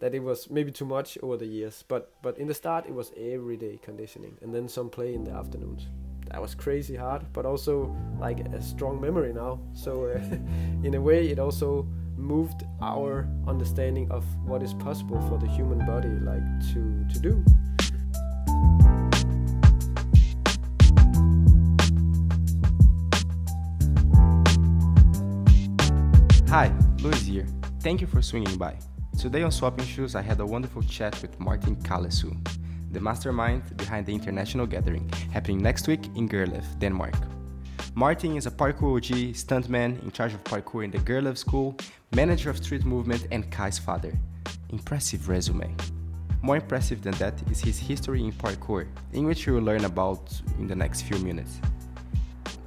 that it was maybe too much over the years. But but in the start, it was everyday conditioning, and then some play in the afternoons. That was crazy hard, but also like a strong memory now. So uh, in a way, it also moved our understanding of what is possible for the human body, like to to do. Hi, Luis here. Thank you for swinging by. Today on Swapping Shoes, I had a wonderful chat with Martin Kallesøe, the mastermind behind the international gathering happening next week in Gerlev, Denmark. Martin is a parkour OG, stuntman in charge of parkour in the Gerlev School, manager of street movement, and Kai's father. Impressive resume. More impressive than that is his history in parkour, in which you will learn about in the next few minutes.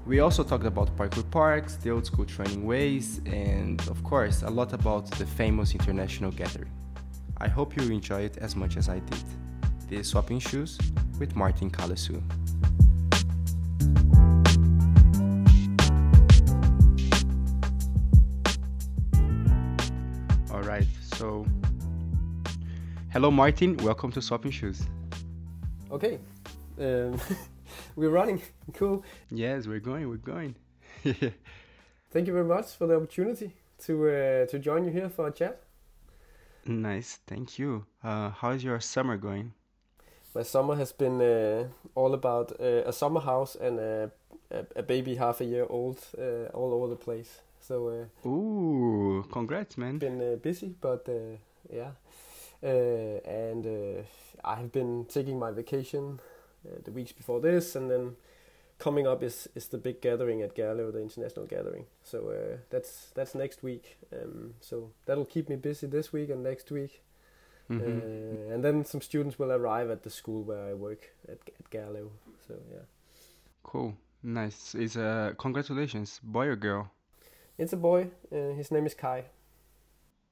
We also talked about parkour parks, the old school training ways, and of course, a lot about the famous international gathering. I hope you enjoy it as much as I did. This is Swapping Shoes with Martin Kallesøe. All right, so hello, Martin. Welcome to Swapping Shoes. Okay, um, we're running. Cool. Yes, we're going. We're going. Thank you very much for the opportunity to uh, to join you here for a chat. nice. Thank you. Uh, how's your summer going? My summer has been uh, all about uh, a summer house and a, a, a baby half a year old uh, all over the place. So uh, Ooh, congrats, man. been uh, busy, but uh, yeah. Uh, and uh, I have been taking my vacation uh, the weeks before this, and then coming up is, is the big gathering at Gerlev, the international gathering. So uh, that's that's next week. Um, so that'll keep me busy this week and next week. Mhm. Uh, and then some students will arrive at the school where I work at at Gerlev. So yeah, Cool. Nice. Is uh congratulations, boy or girl? it's a boy. Uh, his name is Kai.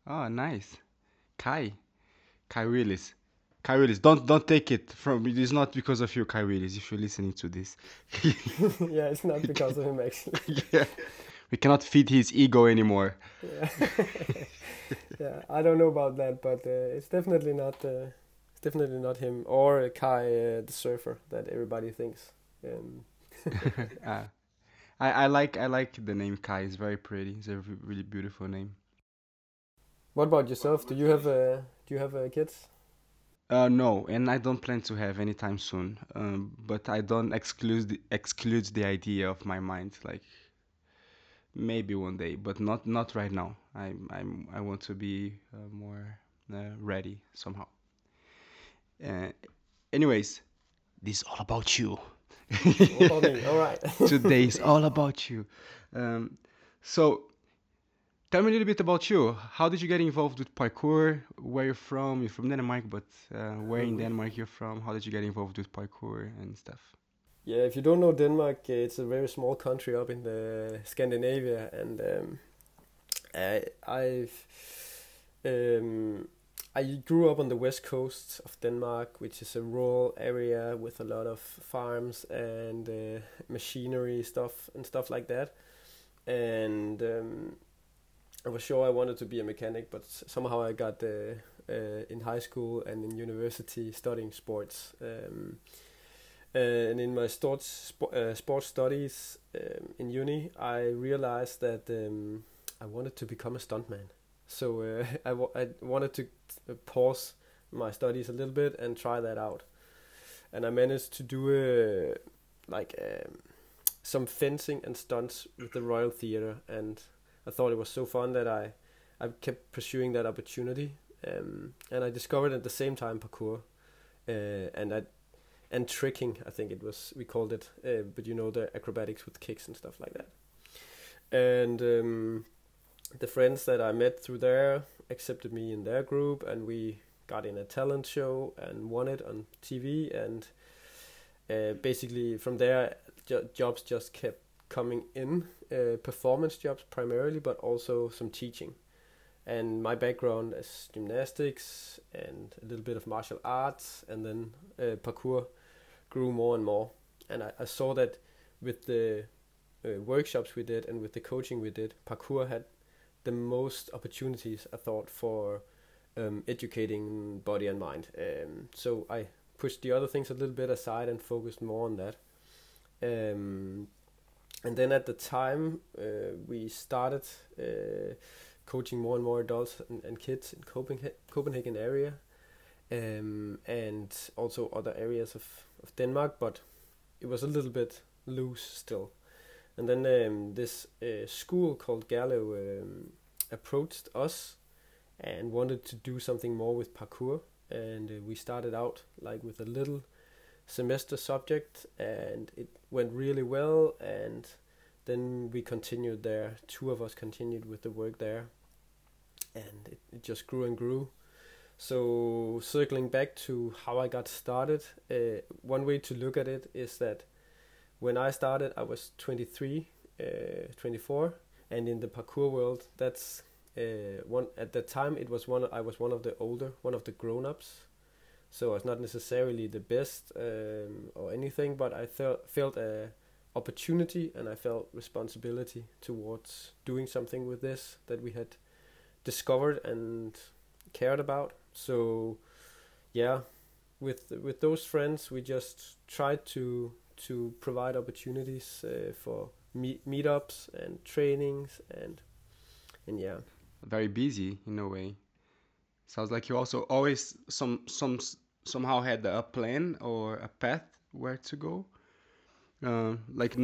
Oh, nice. Kai. Kai Willis. Kai Willis. Don't don't take it from it is not because of you, Kai Willis, if you're listening to this. yeah, it's not because of him actually. yeah. We cannot feed his ego anymore. Yeah, yeah. I don't know about that, but uh, it's definitely not. Uh, it's definitely not him or uh, Kai, uh, the surfer, that everybody thinks. Um, uh, I, I like I like the name Kai. It's very pretty. It's a really beautiful name. what about yourself? Do you have uh, Do you have uh, kids? Uh, no, and I don't plan to have anytime soon. Um, but I don't exclude the, exclude the idea of my mind, like maybe one day, but not not right now. I I'm I want to be uh, more uh, ready somehow. Uh, anyways, this is all about you. What about me? All right. Today is all about you. Um, so, tell me a little bit about you. How did you get involved with parkour? Where you're from? You're from Denmark, but uh, where in. Denmark you're from? How did you get involved with parkour and stuff? Yeah, if you don't know Denmark, uh, it's a very small country up in the Scandinavia, and um, I, I've um, I grew up on the west coast of Denmark, which is a rural area with a lot of farms and uh, machinery stuff and stuff like that. And um, I was sure I wanted to be a mechanic, but somehow I got uh, uh, in high school and in university studying sports. Um, uh, and in my sports spo- uh, sports studies um, in uni, I realized that um, I wanted to become a stuntman. So uh, I, wanted to uh, pause my studies a little bit and try that out. And I managed to do like um, some fencing and stunts with the Royal Theatre, and I thought it was so fun that I I kept pursuing that opportunity. Um, and I discovered at the same time parkour, uh, and and tricking. I think it was we called it, uh, but you know the acrobatics with kicks and stuff like that. And um, the friends that I met through there accepted me in their group, and we got in a talent show and won it on TV. And uh, basically from there, jo- jobs just kept coming in, uh, performance jobs primarily, but also some teaching. And my background is gymnastics and a little bit of martial arts, and then uh, parkour grew more and more. And I, I saw that with the uh, workshops we did and with the coaching we did, parkour had the most opportunities, I thought, for um, educating body and mind. Um, so I pushed the other things a little bit aside and focused more on that. Um, and then at the time uh, we started uh, coaching more and more adults and, and kids in Copenhagen, Copenhagen area, um, and also other areas of, of Denmark, but it was a little bit loose still. And then um, this uh, school called Gerlev um, approached us and wanted to do something more with parkour, and uh, we started out like with a little semester subject, and it went really well. And then we continued there. Two of us continued with the work there, and it, it just grew and grew. So circling back to how I got started, uh, one way to look at it is that when I started, I was 23, uh, 24, and in the parkour world, that's uh, one at that time it was one I was one of the older, one of the grown-ups. So it's not necessarily the best um, or anything, but I felt felt a opportunity and I felt responsibility towards doing something with this that we had discovered and cared about. So yeah, with with those friends, we just tried to to provide opportunities uh, for meet meetups and trainings and and yeah. Very busy in a way. Sounds like you also always some some somehow had a plan or a path where to go. Uh, like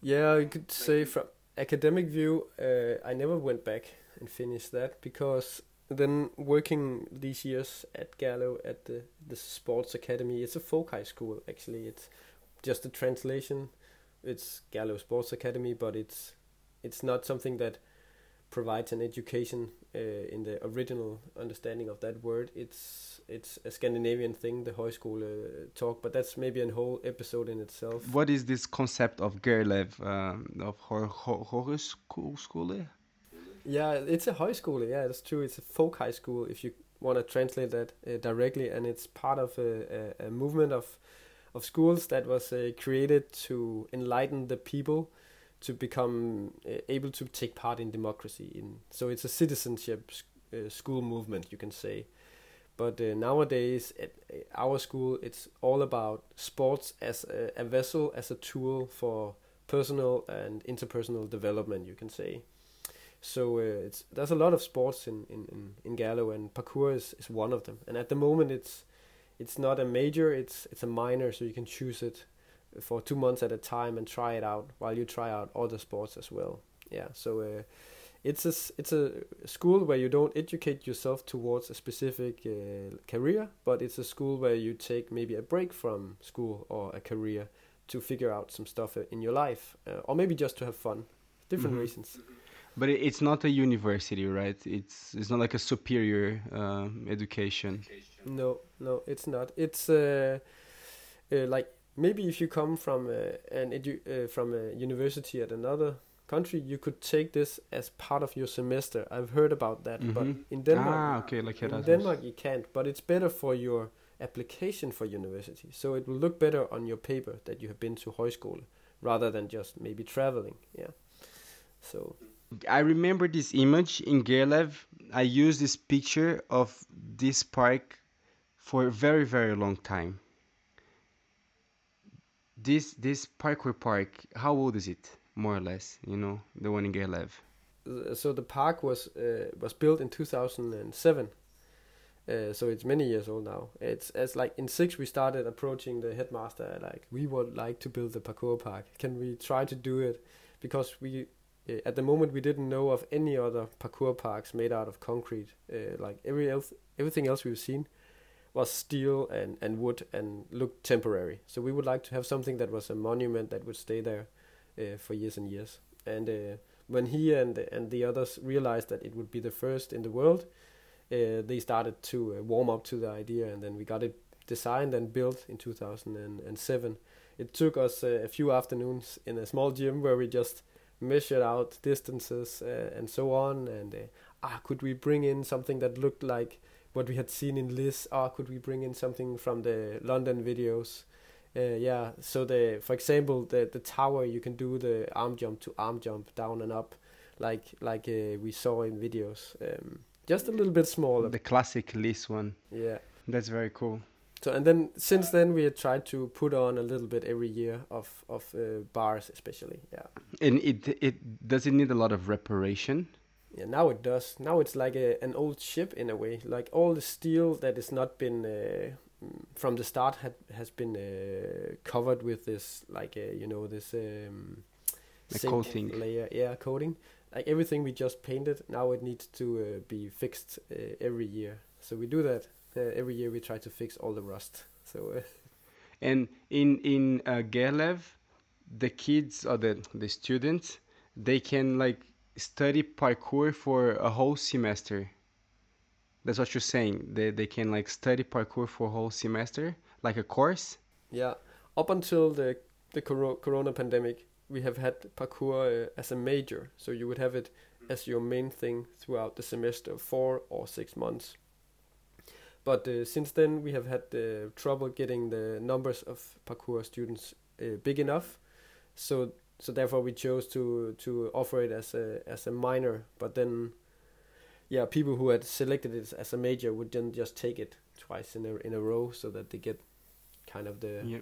yeah, you could say from academic view, uh, I never went back and finished that because then working these years at Gerlev at the the sports academy, it's a folk high school actually. It's just a translation. It's Gerlev Sports Academy, but it's it's not something that provides an education uh, in the original understanding of that word. It's it's a Scandinavian thing, the Højskole uh, talk, but that's maybe a whole episode in itself. What is this concept of Gerlev um, of Højskole? Yeah, it's a Højskole. Yeah, that's true. It's a folk high school if you want to translate that uh, directly, and it's part of a, a, a movement of of schools that was uh, created to enlighten the people to become uh, able to take part in democracy. In so it's a citizenship uh, school movement, you can say. But uh, nowadays, at uh, our school, it's all about sports as a, a, vessel, as a tool for personal and interpersonal development, you can say. So uh, it's there's a lot of sports in in in, in Gerlev, and parkour is, is one of them. And at the moment, it's it's not a major; it's it's a minor, so you can choose it for two months at a time and try it out while you try out other sports as well. Yeah, so uh, it's a it's a school where you don't educate yourself towards a specific uh, career, but it's a school where you take maybe a break from school or a career to figure out some stuff in your life, uh, or maybe just to have fun. Different mm-hmm. reasons. But it's not a university, right? It's it's not like a superior uh, education. No, no, it's not. It's uh, uh, like maybe if you come from uh, an edu- uh, from a university at another country, you could take this as part of your semester. I've heard about that, mm-hmm. but in Denmark, ah, okay, like in Denmark you can't. But it's better for your application for university, so it will look better on your paper that you have been to Højskole rather than just maybe traveling. Yeah, so. I remember this image in Gerlev. I used this picture of this park for a very very long time. This this parkour park, how old is it, more or less? You know, the one in Gerlev. Uh, so the park was uh, was built in 2007. Uh, so it's many years old now. It's as like in six we started approaching the headmaster like we would like to build the parkour park. Can we try to do it? Because we uh, at the moment we didn't know of any other parkour parks made out of concrete. Uh, like every else, everything else we've seen was steel and, and wood and looked temporary. So we would like to have something that was a monument that would stay there uh, for years and years. And uh, when he and and the others realized that it would be the first in the world, uh, they started to uh, warm up to the idea, and then we got it designed and built in 2007. It took us uh, a few afternoons in a small gym where we just measured out distances uh, and so on. And ah, could we bring in something that looked like what we had seen in Lisses. Ah, could we bring in something from the London videos? Uh, yeah, so the for example the the tower you can do the arm jump to arm jump down and up, like like uh, we saw in videos. Um, just a little bit smaller. The classic Lisses one. Yeah. That's very cool. So and then since then we have tried to put on a little bit every year of of uh, bars especially. Yeah. And it it does it need a lot of reparation? Yeah, now it does. Now it's like a, an old ship in a way. Like all the steel that has not been uh, from the start had has been uh, covered with this like uh, you know this um, coating layer. Yeah, coating. Like everything we just painted, now it needs to uh, be fixed uh, every year. So we do that uh, every year. We try to fix all the rust. So. Uh, and in in uh, Gerlev, the kids or the the students, they can like study parkour for a whole semester. That's what you're saying. They they can like study parkour for a whole semester, like a course. Yeah, up until the the corona pandemic, we have had parkour uh, as a major, so you would have it as your main thing throughout the semester, four or six months. But uh, since then, we have had uh, trouble getting the numbers of parkour students uh, big enough, so so therefore we chose to to offer it as a as a minor. But then, yeah, people who had selected it as a major would then just take it twice in a in a row, so that they get kind of the yeah.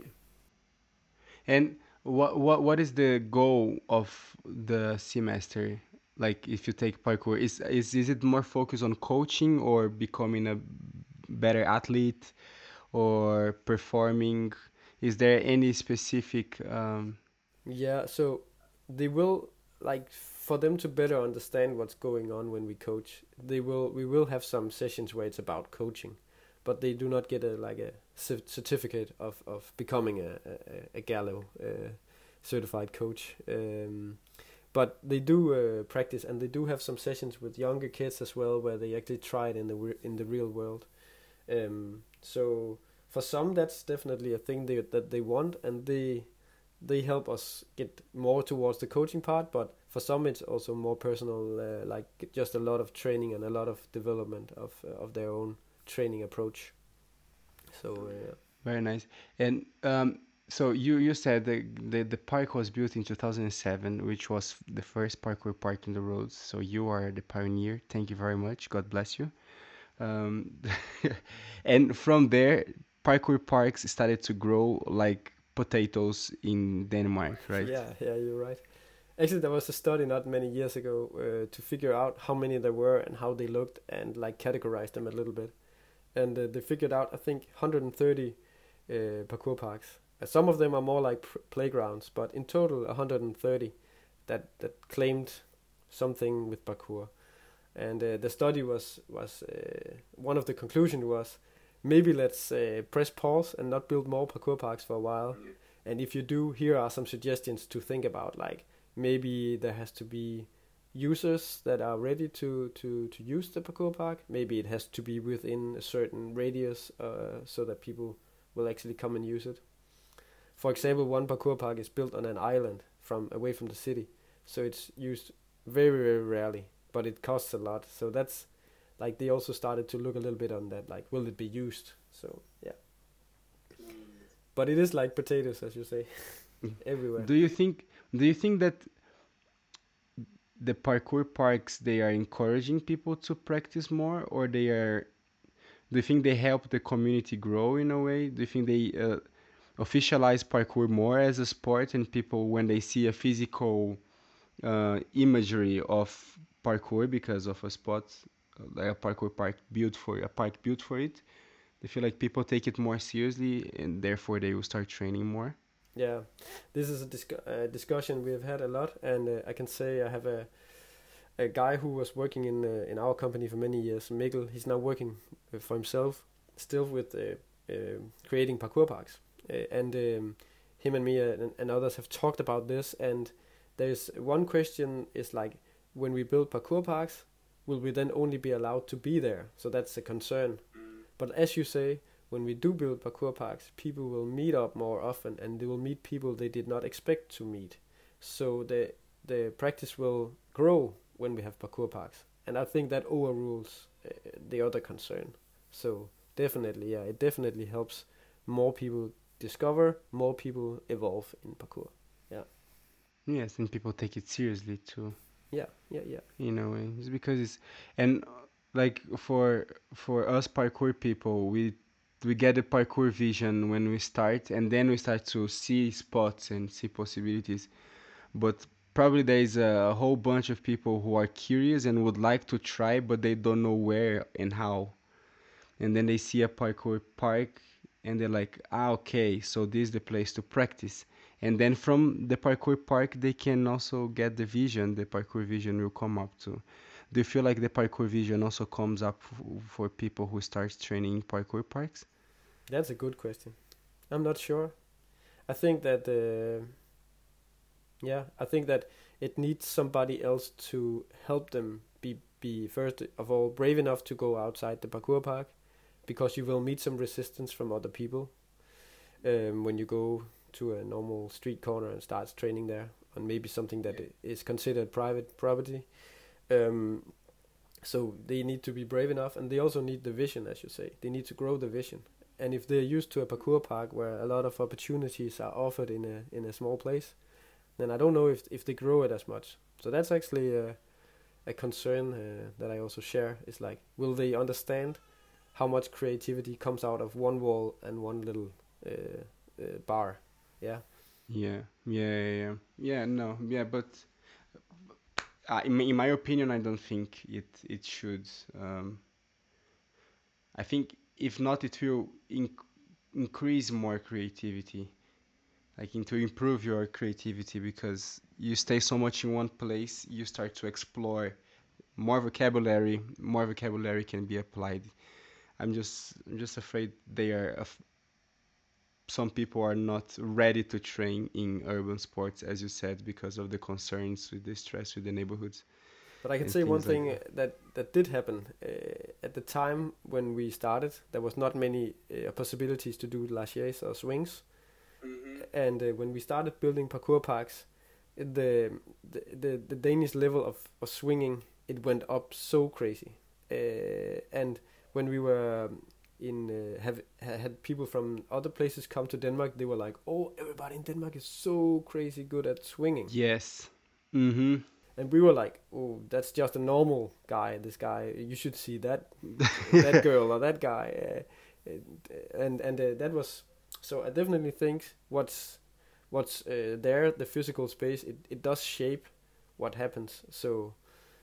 And what what what is the goal of the semester? Like if you take parkour, is is is it more focused on coaching or becoming a better athlete or performing? Is there any specific? Um... Yeah, so they will like for them to better understand what's going on when we coach. They will we will have some sessions where it's about coaching, but they do not get a like a certificate of of becoming a a, a Gerlev uh, certified coach. Um, but they do uh, practice and they do have some sessions with younger kids as well where they actually try it in the in the real world um, so for some, that's definitely a thing they, that they want, and they they help us get more towards the coaching part. But for some, it's also more personal, uh, like just a lot of training and a lot of development of uh, of their own training approach. So uh, very nice. And um, so you you said the, the the park was built in 2007, which was the first parkour park in the roads. So you are the pioneer. Thank you very much. God bless you. Um, and from there, parkour parks started to grow like potatoes in Denmark, right? Yeah, yeah, you're right. Actually, there was a study not many years ago uh, to figure out how many there were and how they looked and like categorize them a little bit. And uh, they figured out, I think, 130 uh, parkour parks. Some of them are more like playgrounds, but in total, 130 that that claimed something with parkour and uh, the study was was uh, one of the conclusion was maybe let's uh, press pause and not build more parkour parks for a while. And if you do here are some suggestions to think about like maybe there has to be users that are ready to to to use the parkour park. Maybe it has to be within a certain radius uh, so that people will actually come and use it. For example one parkour park is built on an island from away from the city. So it's used very very rarely but it costs a lot. So that's like they also started to look a little bit on that, like will it be used? So yeah. But it is like potatoes, as you say, everywhere. Do you think? Do you think that the parkour parks they are encouraging people to practice more, or they are? Do you think they help the community grow in a way? Do you think they uh, officialize parkour more as a sport, and people when they see a physical uh, imagery of parkour because of a spot like a parkour park built for a park built for it. They feel like people take it more seriously and therefore they will start training more. Yeah. This is a uh, discussion we have had a lot and uh, i can say i have a a guy who was working in uh, in our company for many years Mikkel. He's now working for himself still with uh, uh, creating parkour parks. And um, him and me and, and others have talked about this and there's one question is like when we build parkour parks, will we then only be allowed to be there? So that's a concern. But as you say, when we do build parkour parks, people will meet up more often and they will meet people they did not expect to meet. So the the practice will grow when we have parkour parks. And I think that overrules uh, the other concern. So definitely, yeah, it definitely helps more people discover, more people evolve in parkour. Yeah. Yes, and people take it seriously too. Yeah, yeah, yeah. You know, it's because it's and like for for us parkour people, we we get the parkour vision when we start, and then we start to see spots and see possibilities. But probably there is a whole bunch of people who are curious and would like to try, but they don't know where and how. And then they see a parkour park, and they're like, ah, okay, so this is the place to practice. And then from the parkour park, they can also get the vision. The parkour vision will come up to do you feel like the parkour vision also comes up for people who start training in parkour parks? That's a good question. I'm not sure. I think that uh, yeah, I think that it needs somebody else to help them be be first of all brave enough to go outside the parkour park, because you will meet some resistance from other people um, when you go to a normal street corner and starts training there on maybe something that is considered private property. Um, so they need to be brave enough, and they also need the vision, as you say. They need to grow the vision. And if they're used to a parkour park where a lot of opportunities are offered in a in a small place, then I don't know if if they grow it as much. So that's actually a, a concern uh, that I also share. Is like, will they understand how much creativity comes out of one wall and one little uh, uh, bar? Yeah. Yeah, yeah, yeah, yeah. No, yeah, but uh, in, in my opinion, I don't think it it should. Um, I think if not, it will inc- increase more creativity, like to improve your creativity because you stay so much in one place, you start to explore more vocabulary. More vocabulary can be applied. I'm just I'm just afraid they are af- some people are not ready to train in urban sports, as you said, because of the concerns with the stress with the neighborhoods. But I can say one thing like that. that did happen uh, at the time when we started. There was not many uh, possibilities to do laches or swings, mm-hmm. and uh, when we started building parkour parks, the the the, the Danish level of, of swinging it went up so crazy, uh, and when we were in uh, have had people from other places come to Denmark. They were like, "Oh, everybody in Denmark is so crazy good at swinging." Yes. Mm-hmm. And we were like, "Oh, that's just a normal guy. This guy, you should see that that girl or that guy." Uh, and and uh, that was so. I definitely think what's what's uh, there, the physical space, it it does shape what happens. So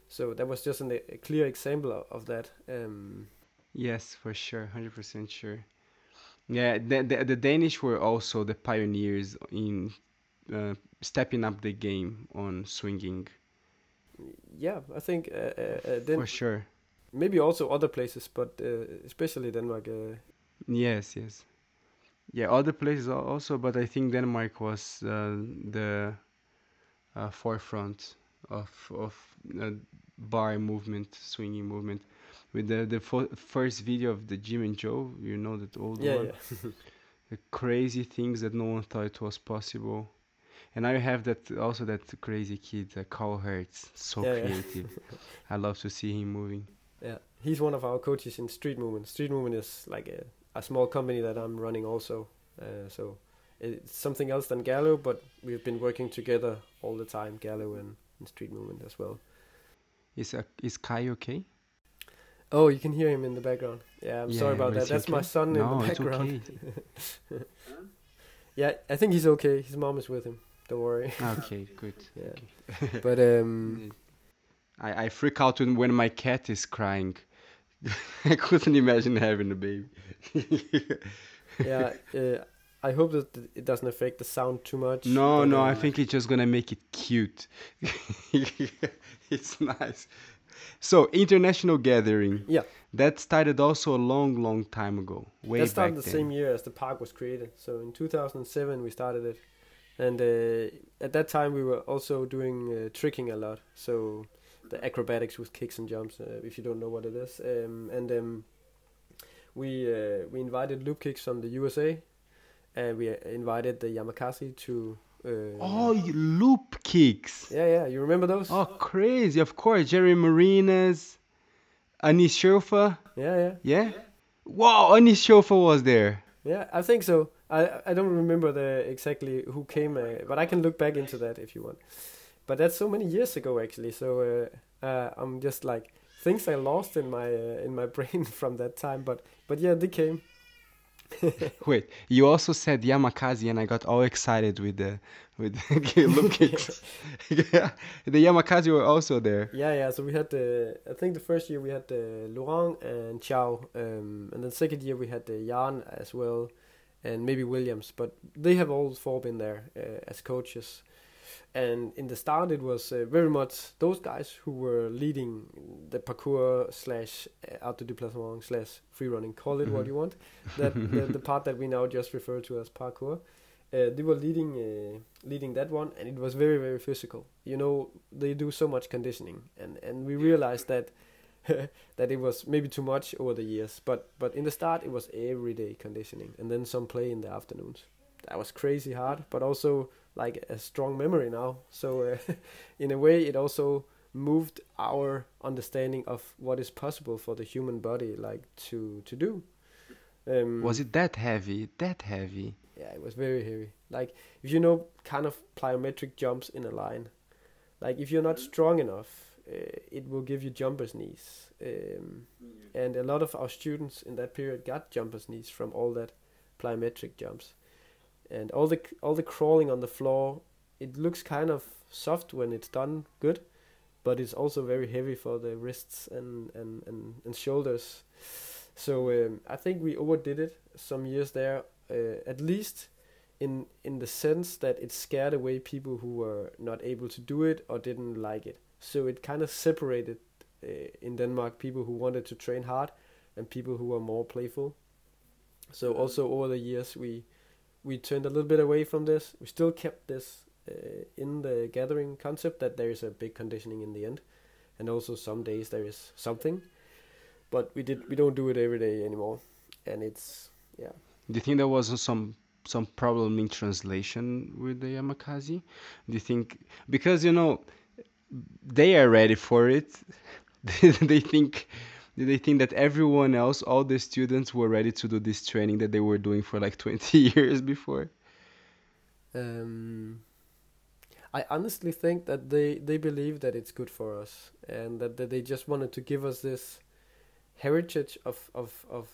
so that was just an, a clear example of, of that. Um, Yes, for sure, hundred percent sure. Yeah, the, the, the Danish were also the pioneers in uh, stepping up the game on swinging. Yeah, I think uh, uh, uh for sure. Maybe also other places, but uh, especially Denmark. Uh. yes, yes, yeah, other places also, but I think Denmark was the forefront of of bar movement, swinging movement with the the first video of the Jim and Joe, you know that old yeah, one. Yeah. the crazy things that no one thought it was possible. And I have that also that crazy kid, uh, Carl Hertz, so yeah, creative. I love to see him moving. Yeah, he's one of our coaches in Street Movement. Street Movement is like a, a small company that I'm running also. Uh, so it's something else than Gerlev, but we've been working together all the time, Gerlev and, and Street Movement as well. Is uh, is Kai okay? Oh, you can hear him in the background. Yeah, I'm yeah, sorry about that. That's okay? my son no, in the background. Okay. yeah, I think he's okay. His mom is with him. Don't worry. Okay, good. yeah. Okay. but um I, I freak out when my cat is crying. I couldn't imagine having a baby. yeah, uh, I hope that it doesn't affect the sound too much. No, no, I think it's just gonna make it cute. it's nice. So international gathering. Yeah. That started also a long, long time ago. Way that started the then. same year as the park was created. So in 2007 we started it, and uh, at that time we were also doing uh, tricking a lot. So the acrobatics with kicks and jumps. Uh, if you don't know what it is, um, and um, we uh, we invited Loopkicks from the USA, and we invited the Yamakasi to uh, oh, Loopkicks. Yeah, yeah. You remember those? Oh, crazy! Of course, Jerry Marinas, Anis Cheurfa. Yeah, yeah. Yeah. Wow, Anis Cheurfa was there. Yeah, I think so. I I don't remember the exactly who came, uh, but I can look back into that if you want. But that's so many years ago actually. So uh, uh, I'm just like things I lost in my uh, in my brain from that time. But but yeah, they came. Wait, you also said Yamakasi, and I got all excited with the with the Loopkicks. yeah, the Yamakasi were also there. Yeah, yeah. So we had the I think the first year we had the Laurent and Chau, um, and then second year we had the Yann as well, and maybe Williams. But they have all four been there uh, as coaches. And in the start, it was uh, very much those guys who were leading the parkour slash uh, art du déplacement slash free running. Call it mm-hmm. what you want. That the, the, part that we now just refer to as parkour. Uh, they were leading uh, leading that one, and it was very very physical. You know, they do so much conditioning, and and we realized that. that it was maybe too much over the years, but but in the start it was everyday conditioning, and then some play in the afternoons. That was crazy hard, but also like a strong memory now. So uh, in a way, it also moved our understanding of what is possible for the human body, like to to do. Um, was it that heavy? That heavy? Yeah, it was very heavy. Like if you know, kind of plyometric jumps in a line. Like if you're not strong enough, uh, it will give you jumper's knees. Um, and a lot of our students in that period got jumper's knees from all that plyometric jumps and all the all the crawling on the floor it looks kind of soft when it's done good but it's also very heavy for the wrists and and and, and shoulders. So um, i think we overdid it some years there uh, at least in in the sense that it scared away people who were not able to do it or didn't like it. So it kind of separated uh, in denmark people who wanted to train hard and people who were more playful. So also over the years we we turned a little bit away from this. We still kept this uh, in the gathering concept that there is a big conditioning in the end, and also some days there is something, but we did we don't do it every day anymore, and it's yeah. Do you think there was some some problem in translation with the Yamakasi? Do you think because you know they are ready for it, they think they think that everyone else, all the students, were ready to do this training that they were doing for like 20 years before? Um, I honestly think that they, they believe that it's good for us and that, that they just wanted to give us this heritage of, of, of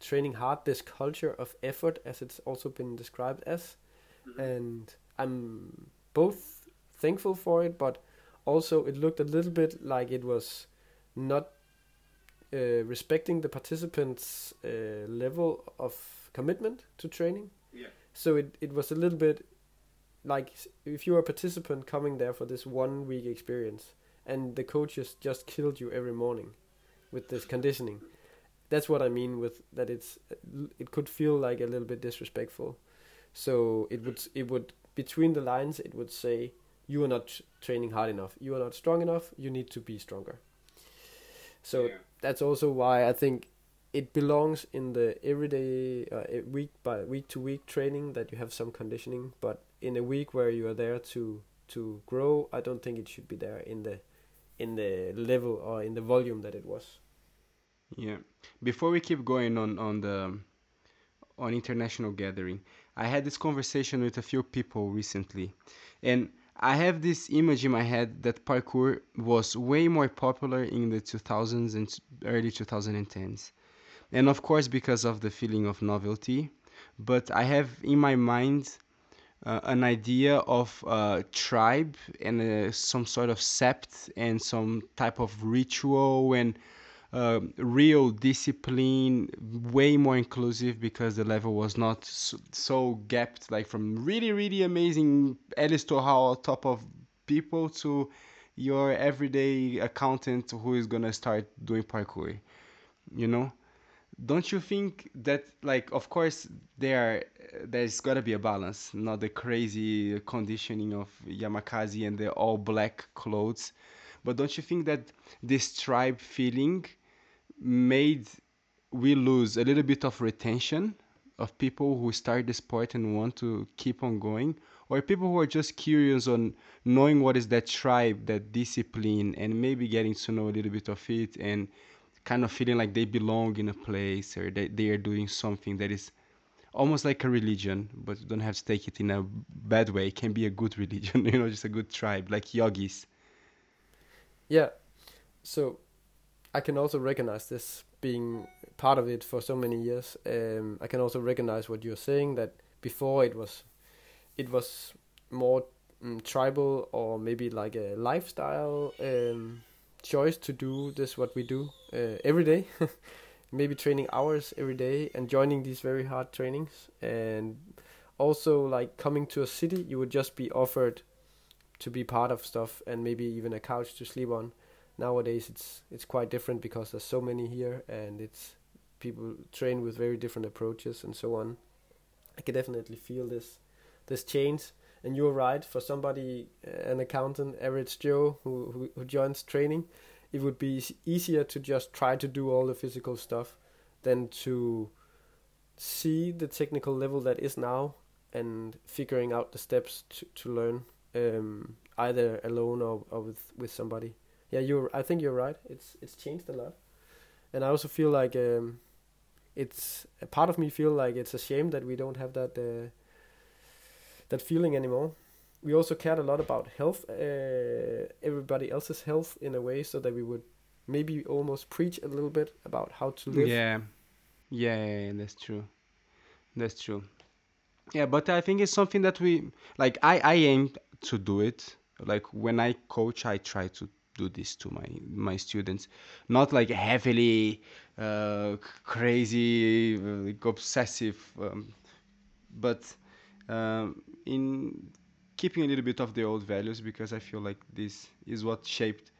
training hard, this culture of effort, as it's also been described as. Mm-hmm. And I'm both thankful for it, but also it looked a little bit like it was not uh, respecting the participants' uh, level of commitment to training. Yeah. So it, it was a little bit like if you are a participant coming there for this one week experience and the coaches just killed you every morning with this conditioning. That's what I mean with that it's it could feel like a little bit disrespectful. So it would it would between the lines it would say you are not training hard enough. You are not strong enough. You need to be stronger. So yeah that's also why I think it belongs in the everyday uh, week by week to week training that you have some conditioning but in a week where you are there to to grow i don't think it should be there in the in the level or in the volume that it was. Yeah. Before we keep going on on the on international gathering i had this conversation with a few people recently and I have this image in my head that parkour was way more popular in the 2000s and early 2010s. And of course, because of the feeling of novelty. But I have in my mind uh, an idea of a tribe and uh, some sort of sept and some type of ritual and uh, real discipline, way more inclusive because the level was not so, so gapped, like from really, really amazing Elis Torral top of people to your everyday accountant who is gonna start doing parkour. You know, don't you think that like of course there there's gotta be a balance, not the crazy conditioning of Yamakasi and the all black clothes. But don't you think that this tribe feeling made we lose a little bit of retention of people who start the sport and want to keep on going or people who are just curious on knowing what is that tribe that discipline and maybe getting to know a little bit of it and kind of feeling like they belong in a place or that they are doing something that is almost like a religion but you don't have to take it in a bad way. It can be a good religion you know just a good tribe like yogis. Yeah. So I can also recognize this being part of it for so many years. Um, I can also recognize what you're saying that before it was, it was more um, tribal or maybe like a lifestyle um, choice to do this what we do uh, every day. maybe training hours every day and joining these very hard trainings and also like coming to a city you would just be offered to be part of stuff and maybe even a couch to sleep on nowadays it's it's quite different because there's so many here and it's people train with very different approaches and so on i can definitely feel this this change and you're right for somebody uh, an accountant average joe who, who, who joins training it would be easier to just try to do all the physical stuff than to see the technical level that is now and figuring out the steps to, to learn um, either alone or, or with, with somebody. Yeah, you're. I think you're right. It's it's changed a lot, and I also feel like um, it's a part of me feel like it's a shame that we don't have that uh, that feeling anymore we also cared a lot about health, uh, everybody else's health in a way, so that we would maybe almost preach a little bit about how to live. Yeah, yeah, yeah, that's true. That's true. Yeah, but I think it's something that we like. I I aim to do it. Like when I coach, I try to do this to my my students, not like heavily uh, crazy, like obsessive, um, but um, in keeping a little bit of the old values because I feel like this is what shaped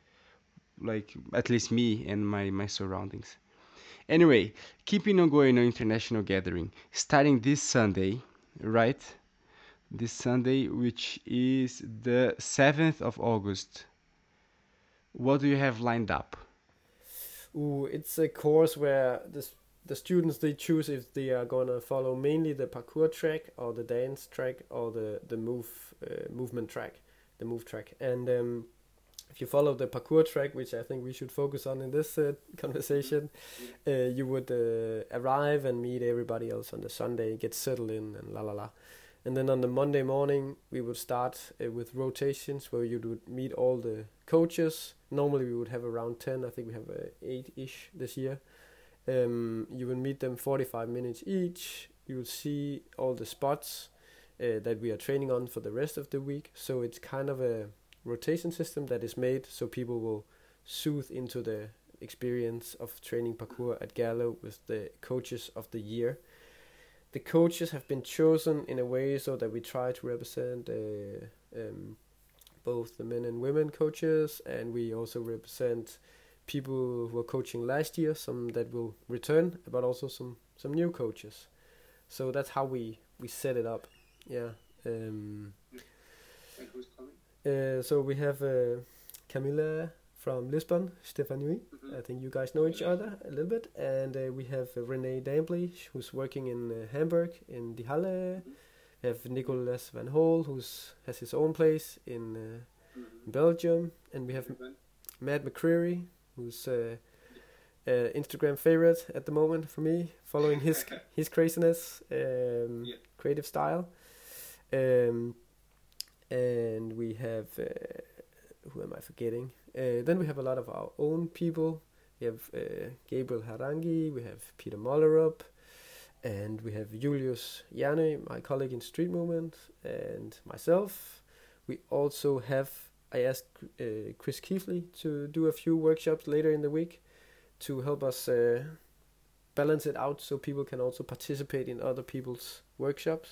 like at least me and my my surroundings. Anyway, keeping on going on international gathering, starting this Sunday, right? This Sunday, which is the 7th of August. What do you have lined up? Ooh, it's a course where this the students they choose if they are gonna follow mainly the parkour track or the dance track or the the move uh, movement track, the move track. And um, if you follow the parkour track, which I think we should focus on in this uh, conversation, uh, you would uh, arrive and meet everybody else on the Sunday, get settled in, and la la la. And then on the Monday morning, we would start uh, with rotations where you would meet all the coaches. Normally, we would have around 10. I think we have uh, 8 ish this year. Um, you will meet them 45 minutes each. You will see all the spots uh, that we are training on for the rest of the week. So it's kind of a rotation system that is made so people will soothe into the experience of training parkour at Gerlev with the coaches of the year. The coaches have been chosen in a way so that we try to represent uh, um, both the men and women coaches, and we also represent people who are coaching last year, some that will return, but also some some new coaches. So that's how we we set it up. Yeah. Um, and who's coming? Uh, so we have uh, Camilla from Lisbon, Stephanie. Mm-hmm. I think you guys know each other a little bit, and uh, we have uh, Renee Dambley, who's working in uh, Hamburg in the Halle. Mm-hmm. We have Nicolas Van Hol, who's has his own place in, mm-hmm. Belgium, and we have Matt McCreary, who's uh, uh, Instagram favorite at the moment for me, following his his craziness, um, yeah. creative style. Um, and we have uh, who am I forgetting? Uh, then we have a lot of our own people. We have uh, Gabriel Harangi, we have Peter Mollerup, and we have Julius Jane, my colleague in Street Movement, and myself. We also have I asked uh, Chris Keithley to do a few workshops later in the week to help us uh, balance it out so people can also participate in other people's workshops.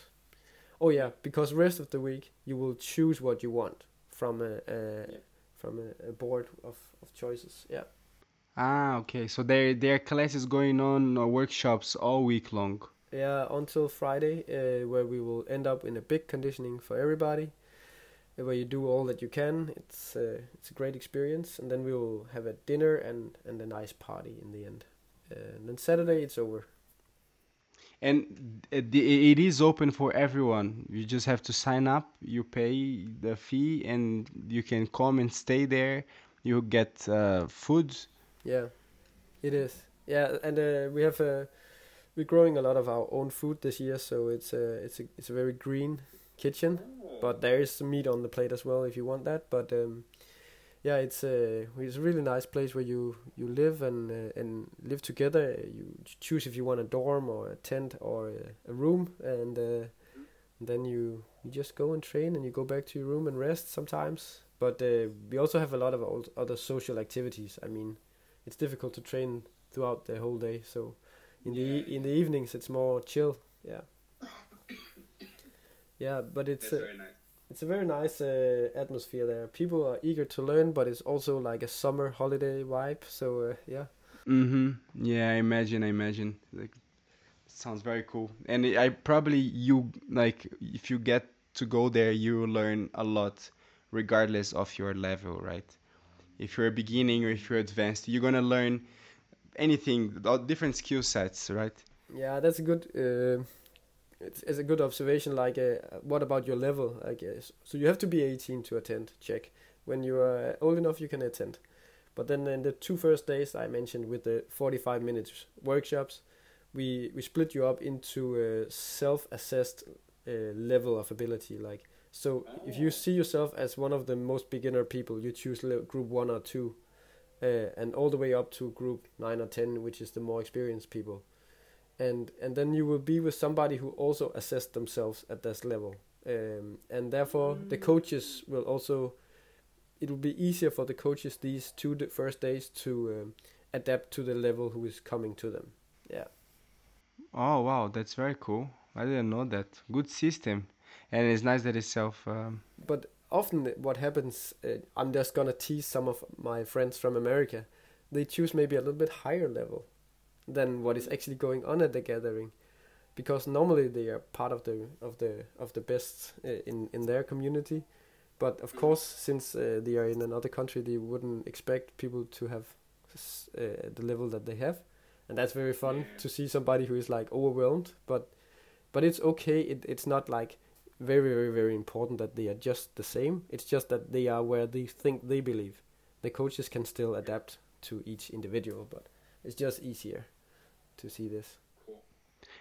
Oh yeah, because rest of the week you will choose what you want from a, a yeah. from a, a, board of, of choices. Yeah. Ah, okay. So there there are classes going on or workshops all week long. Yeah, until Friday, uh, where we will end up in a big conditioning for everybody where you do all that you can. It's uh, it's a great experience, and then we will have a dinner and and a nice party in the end. Uh, and then Saturday it's over. And it is open for everyone. You just have to sign up. You pay the fee, and you can come and stay there. You get uh, food. Yeah, it is. Yeah, and uh, we have a. Uh, we're growing a lot of our own food this year, so it's a it's a it's a very green kitchen but there is some meat on the plate as well if you want that. But um, yeah, it's a it's a really nice place where you you live and uh, and live together. You choose if you want a dorm or a tent or a, a room, and uh, then you you just go and train, and you go back to your room and rest sometimes. But uh, we also have a lot of old, other social activities. I mean, it's difficult to train throughout the whole day, so in the e- in the evenings it's more chill. Yeah. Yeah, but it's uh, nice. it's a very nice uh, atmosphere there. People are eager to learn, but it's also like a summer holiday vibe. So uh, yeah, Mm-hmm. Yeah, I imagine. I imagine. Like, sounds very cool. And I probably you like if you get to go there, you learn a lot, regardless of your level, right? If you're a beginning or if you're advanced, you're gonna learn anything, different skill sets, right? yeah, that's a good. Uh, it's, it's a good observation. Like, uh, what about your level? I guess so. You have to be 18 to attend. Check. When you are old enough, you can attend. But then in the two first days I mentioned with the 45 minutes workshops, we we split you up into a self-assessed uh, level of ability. Like, so if you see yourself as one of the most beginner people, you choose group one or two, uh, and all the way up to group nine or ten, which is the more experienced people. And and then you will be with somebody who also assessed themselves at this level, um, and therefore the coaches will also. It will be easier for the coaches these two d- first days to um, adapt to the level who is coming to them. Yeah. Oh wow, that's very cool. I didn't know that. Good system, and it's nice that it's self. Um, but often what happens uh, i'm just gonna tease some of my friends from america. They choose maybe a little bit higher level than what is actually going on at the gathering because normally they are part of the of the of the best uh, in in their community. But of course since uh, they are in another country they wouldn't expect people to have uh, the level that they have. And that's very fun to see somebody who is like overwhelmed. But but it's okay. It, it's not like very very very important that they are just the same. It's just that they are where they think they believe. The coaches can still adapt to each individual but it's just easier to see this.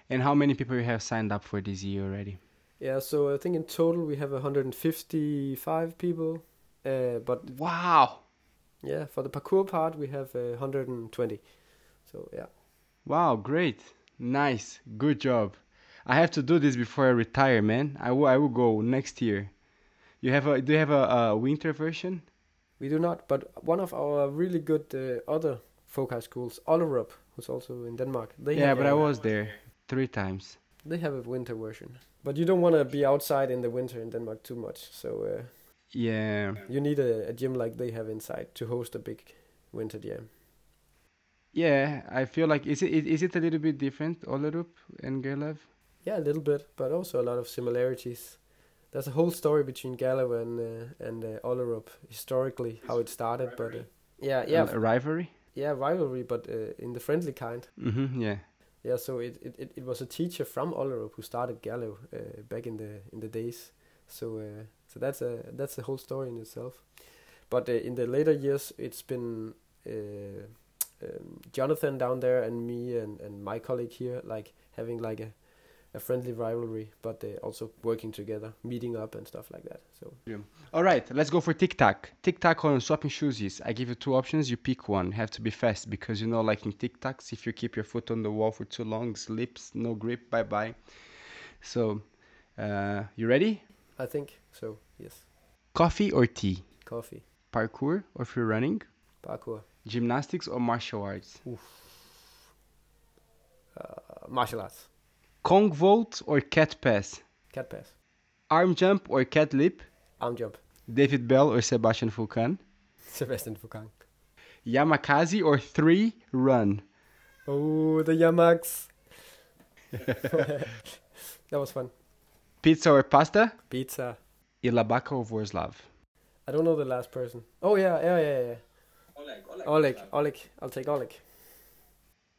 And how many people you have signed up for this year already? yeah so i think in total we have 155 people uh, but Wow, yeah for the parkour part we have uh, 120 so yeah. Wow, great, nice, good job. I have to do this before I retire, man. I will, I will go next year. You have a, do you have a, a winter version? we do not but one of our really good uh, other folk schools Ollerup who's also in denmark they yeah, but a- I was there three times. They have a winter version, but you don't want to be outside in the winter in Denmark too much. So uh, Yeah, you need a, a gym like they have inside to host a big winter jam. yeah. I feel like is it is it a little bit different, Ollerup and Gerlev? Yeah, a little bit, but also a lot of similarities. There's a whole story between Gerlev and uh, and uh, Ollerup historically how it started, but uh, yeah, yeah, A rivalry. yeah, rivalry, but uh, in the friendly kind. Mm-hmm. Yeah. Yeah, so it, it, it, it was a teacher from Ollerup who started Gerlev uh, back in the in the days. So uh, so that's a that's a whole story in itself. But uh, in the later years, it's been uh, um, Jonathan down there and me and, and my colleague here, like having like a, a friendly rivalry, but uh, also working together, meeting up and stuff like that. So All right, let's go for tic tac. Tic tac on swapping shoes. I give you two options. You pick one. Have to be fast because you know, like in tic tacs, if you keep your foot on the wall for too long, slips, no grip, bye bye. So, uh, you ready? I think so. Yes, Coffee or tea? coffee, Parkour or free running? parkour, Gymnastics or martial arts? uh, martial arts, Kong vault or cat pass? cat pass, Arm jump or cat leap? arm jump, David Belle or Sebastian Foucault? Sebastian Foucault. Yamakasi or three run? Oh, the Yamaks. that was fun. Pizza or pasta? Pizza. Ilabaca or Vorslav? I don't know the last person. Oh yeah, yeah, yeah, yeah. Oleg, Oleg. Oleg, Oleg. I'll take Oleg.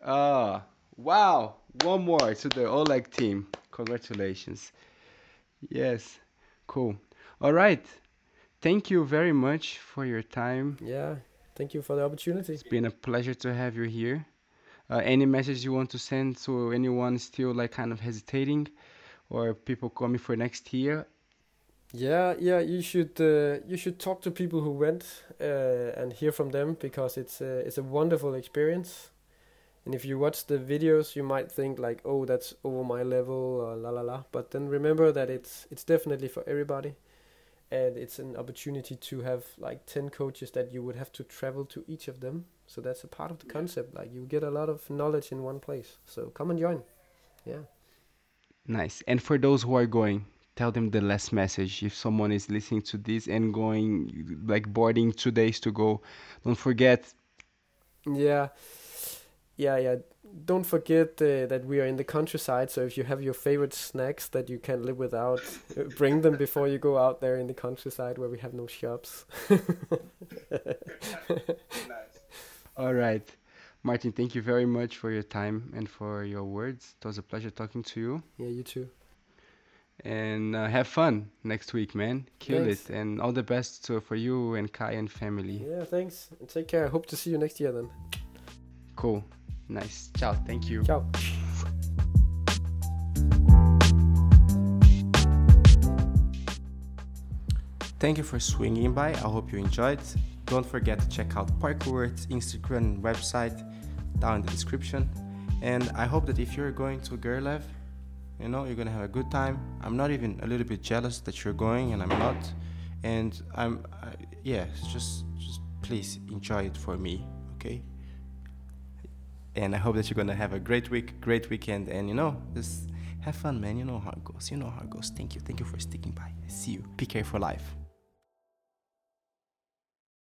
Ah, wow. One more to the Oleg team. Congratulations. Yes, cool. All right. Thank you very much for your time. Yeah. Thank you for the opportunity. It's been a pleasure to have you here. Uh, any message you want to send to anyone still like kind of hesitating or people coming for next year? Yeah, yeah, you should uh, you should talk to people who went uh, and hear from them because it's a, it's a wonderful experience. And if you watch the videos, you might think like, "Oh, that's over my level," or la la la. But then remember that it's it's definitely for everybody, and it's an opportunity to have like ten coaches that you would have to travel to each of them. So that's a part of the Yeah. concept. Like you get a lot of knowledge in one place. So come and join. Yeah. Nice. And for those who are going, tell them the last message. If someone is listening to this and going, like boarding two days to go, don't forget. Yeah, yeah, yeah. Don't forget uh, that we are in the countryside. So if you have your favorite snacks that you can't live without, uh, bring them before you go out there in the countryside where we have no shops. All right. Martin, thank you very much for your time and for your words. It was a pleasure talking to you. yeah, you too. And uh, have fun next week, man. Kill Thanks. it. And all the best to, for you and Kie and family. Yeah, thanks. And take care. Hope to see you next year then. Cool. Nice. Ciao. Thank you. Ciao. Thank you for swinging by. I hope you enjoyed. Don't forget to check out Parkour's Instagram and website down in the description. And I hope that if you're going to Gerlev, you know, you're gonna have a good time. I'm not even a little bit jealous that you're going, and I'm not. And I'm, uh, yeah, just, just please enjoy it for me, okay? And I hope that you're gonna have a great week, great weekend, and you know, just have fun, man. You know how it goes. You know how it goes. Thank you, thank you for sticking by. I see you. Be careful, life.